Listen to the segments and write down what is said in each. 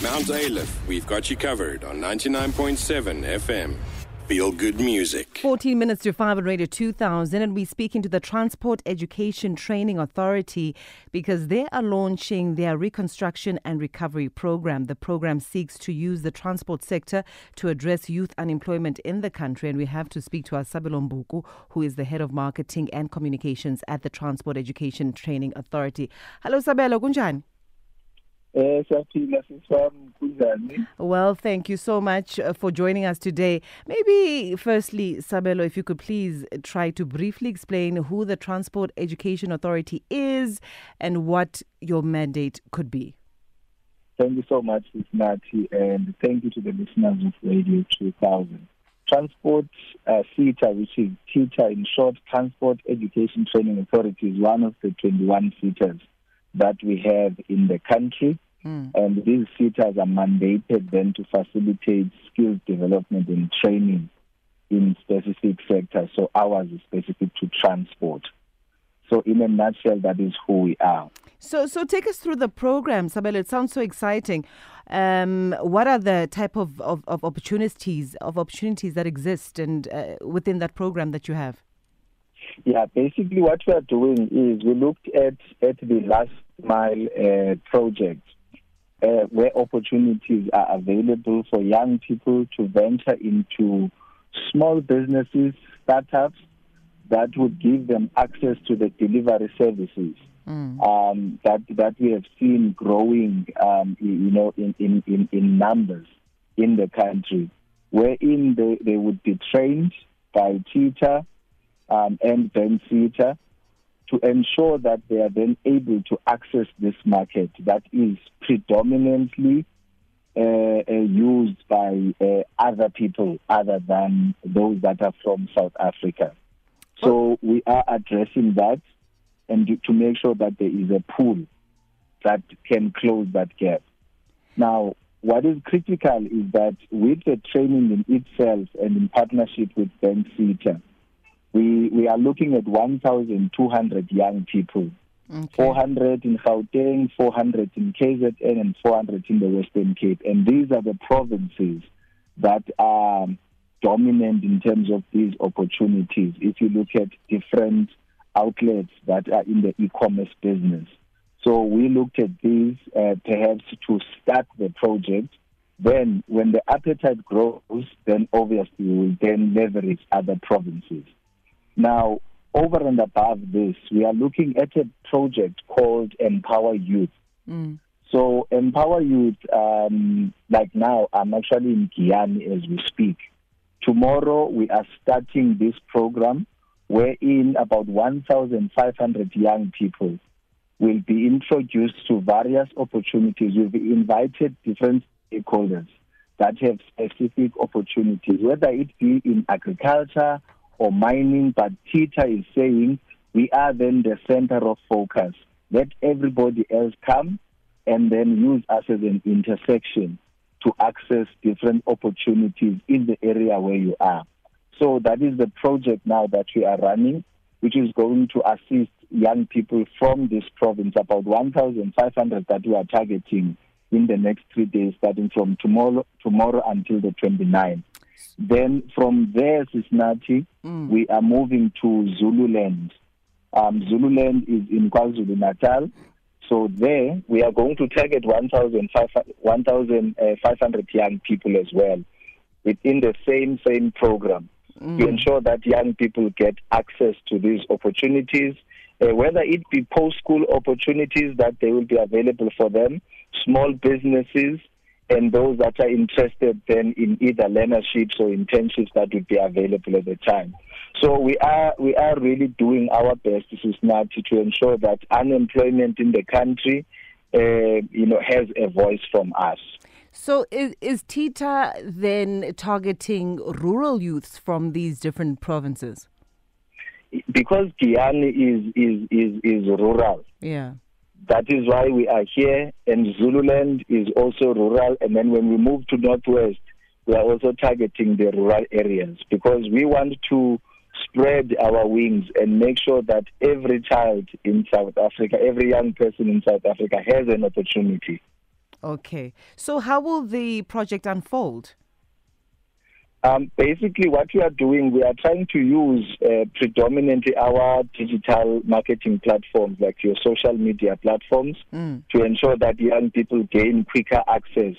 Mount Aleph, we've got you covered on 99.7 FM. Feel good music. 14 minutes to 5 on Radio 2000, and we're speaking to the Transport Education Training Authority because they are launching their reconstruction and recovery program. The program seeks to use the transport sector to address youth unemployment in the country, and we have to speak to our Sabelo Mbuku, who is the head of marketing and communications at the Transport Education Training Authority. Hello, Sabelo, kunjani? Well, thank you so much uh, for joining us today. Maybe, firstly, Sabelo, if you could please try to briefly explain who the Transport Education Authority is and what your mandate could be. Thank you so much, Nati, and thank you to the listeners of Radio 2000. Transport uh, SETA, which is TETA in short, Transport Education Training Authority, is one of the 21 SETAs that we have in the country. Mm. And these SETAs are mandated then to facilitate skills development and training in specific sectors. So ours is specific to transport. So in a nutshell, that is who we are. So, so take us through the program, Sabelo. It sounds so exciting. Um, what are the type of, of, of opportunities of opportunities that exist and uh, within that program that you have? Yeah, basically what we are doing is we looked at at the last mile uh, project uh, where opportunities are available for young people to venture into small businesses, startups that would give them access to the delivery services Mm. um, that that we have seen growing, um, you know, in, in, in, in numbers in the country, wherein they, they would be trained by TETA um, and then SETA to ensure that they are then able to access this market that is predominantly uh, uh, used by uh, other people other than those that are from South Africa. So we are addressing that and to- make sure that there is a pool that can close that gap. Now, what is critical is that with the training in itself and in partnership with SETA, we, we are looking at 1,200 young people, Okay. 400 in Gauteng, 400 in KZN, and 400 in the Western Cape. And these are the provinces that are dominant in terms of these opportunities. If you look at different outlets that are in the e-commerce business. So we looked at these uh, perhaps to start the project. Then when the appetite grows, then obviously we will then leverage other provinces. Now, over and above this, we are looking at a project called Empower Youth. Mm. So Empower Youth, um, like now, I'm actually in Giyani as we speak. Tomorrow we are starting this program wherein about 1,500 young people will be introduced to various opportunities. We've invited different stakeholders that have specific opportunities, whether it be in agriculture or mining, but TETA is saying we are then the center of focus. Let everybody else come and then use us as an intersection to access different opportunities in the area where you are. So that is the project now that we are running, which is going to assist young people from this province, about 1,500 that we are targeting in the next three days, starting from tomorrow, tomorrow until the 29th. Then from there, Cisnati, Mm. we are moving to Zululand. Um, Zululand is in KwaZulu Natal. So there, we are going to target 1,500 young people as well within the same same program Mm. to ensure that young people get access to these opportunities, uh, whether it be post-school opportunities that they will be available for them, small businesses, and those that are interested then in either learnerships or internships that would be available at the time. So we are we are really doing our best, Nati, to ensure that unemployment in the country, uh, you know, has a voice from us. So is, is TETA then targeting rural youths from these different provinces? Because Giyani is is is is rural. Yeah. That is why we are here, and Zululand is also rural. And then when we move to Northwest, we are also targeting the rural areas because we want to spread our wings and make sure that every child in South Africa, every young person in South Africa has an opportunity. Okay. So, how will the project unfold? Um, basically, what we are doing, we are trying to use uh, predominantly our digital marketing platforms, like your social media platforms, Mm. to ensure that young people gain quicker access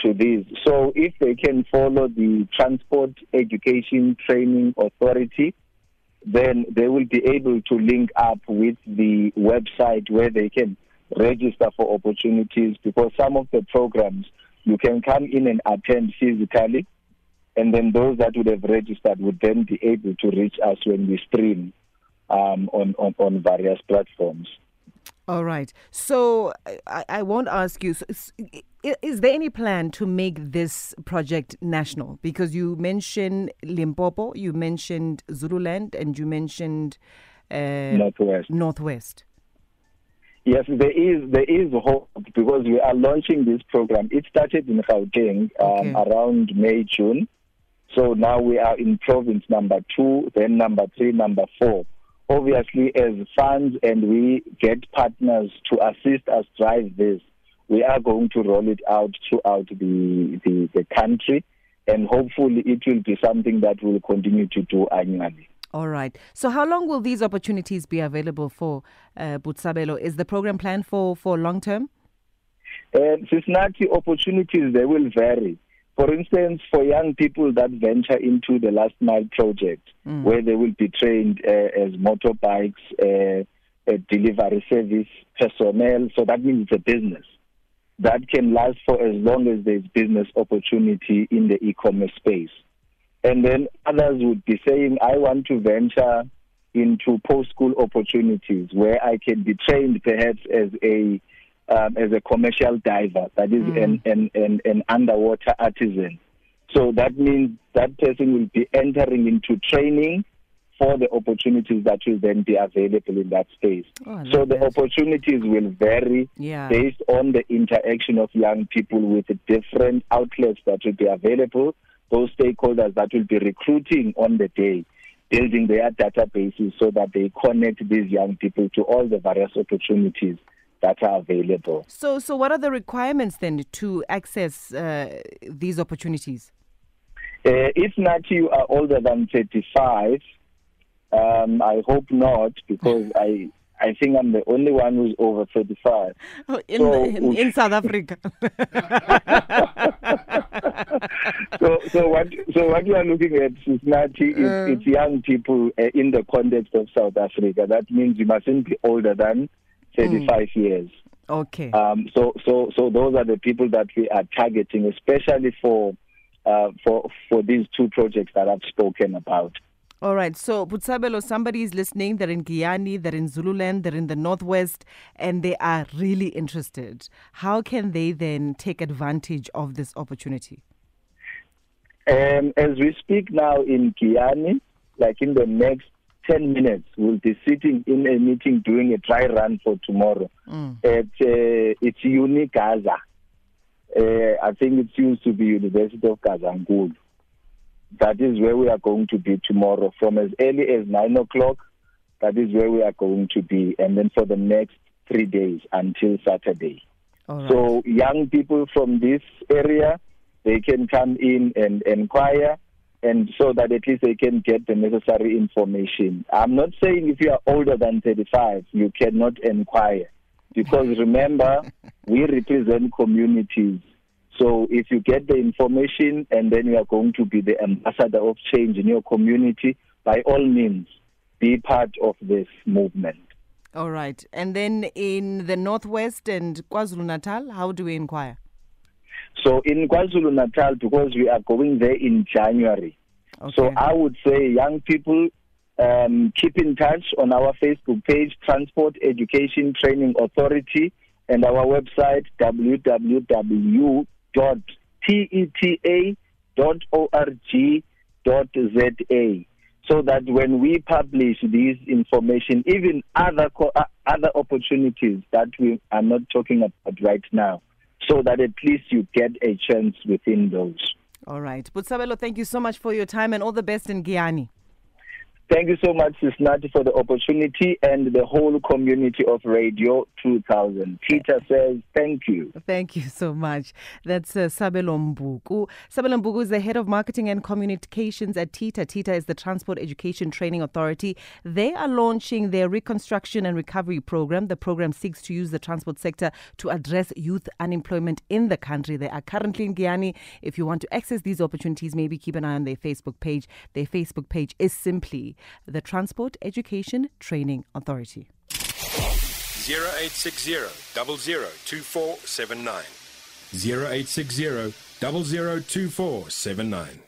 to these. So, if they can follow the Transport Education Training Authority, then they will be able to link up with the website where they can register for opportunities because some of the programs you can come in and attend physically and then those that would have registered would then be able to reach us when we stream um, on, on, on various platforms. All right. So, I, I won't ask you. So, is, is there any plan to make this project national? Because you mentioned Limpopo, you mentioned Zululand, and you mentioned uh, Northwest. Northwest. Yes, there is there is hope because we are launching this program. It started in Gauteng Okay. um, around May June, so now we are in province number two, then number three, number four. Obviously, as funds and we get partners to assist us drive this, we are going to roll it out throughout the the, the country, and hopefully it will be something that we'll continue to do annually. All right. So, how long will these opportunities be available for uh, Butsabelo? Is the program planned for, for long term? And Sisnati opportunities they will vary. For instance, for young people that venture into the last mile project, Mm. where they will be trained uh, as motorbikes, uh, uh, delivery service personnel, so that means it's a business that can last for as long as there's business opportunity in the e-commerce space. And then others would be saying, I want to venture into post-school opportunities where I can be trained perhaps as a um, as a commercial diver, that is Mm. an, an, an, an underwater artisan. So that means that person will be entering into training for the opportunities that will then be available in that space. Oh, so the that. opportunities will vary Yeah. based on the interaction of young people with the different outlets that will be available, those stakeholders that will be recruiting on the day, building their databases so that they connect these young people to all the various opportunities that are available. So, so what are the requirements then to access uh, these opportunities? Uh, if not you are older than 35, um, I hope not because I I think I'm the only one who's over 35. Oh, in, So- in, in South Africa. so so what so what you are looking at Sisnati is Uh. it's young people uh, in the context of South Africa. That means you mustn't be older than 35 years. okay. Um, so so so those are the people that we are targeting, especially for uh, for for these two projects that I've spoken about. All right. So, Butsabelo, somebody is listening. They're in Giyani, they're in Zululand, they're in the Northwest, and they are really interested. How can they then take advantage of this opportunity? Um, as we speak now in Giyani, like in the next 10 minutes, we'll be sitting in a meeting doing a dry run for tomorrow Mm. at uh, it's Uni Gaza. Uh, I think it used to be University of Gazankulu. That is where we are going to be tomorrow from as early as 9 o'clock. That is where we are going to be. And then for the next three days until Saturday. Right. So young people from this area, they can come in and inquire, and so that at least they can get the necessary information. I'm not saying if you are older than 35, you cannot inquire, because remember, we represent communities. So if you get the information and then you are going to be the ambassador of change in your community, by all means, be part of this movement. All right. And then in the Northwest and KwaZulu Natal, how do we inquire? So in KwaZulu Natal, because we are going there in January, Okay. so I would say young people um, keep in touch on our Facebook page, Transport Education Training Authority, and our website www.teta.org.za. So that when we publish this information, even other co- uh, other opportunities that we are not talking about right now, so that at least you get a chance within those. All right. Butsabelo, thank you so much for your time and all the best in Giyani. Thank you so much, Sisnati, for the opportunity and the whole community of Radio 2000. Peter says thank you. Thank you so much. That's uh, Sabelo Mbuku. Sabelo Mbuku is the head of marketing and communications at TETA. TETA is the Transport Education Training Authority. They are launching their reconstruction and recovery program. The program seeks to use the transport sector to address youth unemployment in the country. They are currently in Giyani. If you want to access these opportunities, maybe keep an eye on their Facebook page. Their Facebook page is simply the Transport Education Training Authority. 0860 002479. 0860 002479.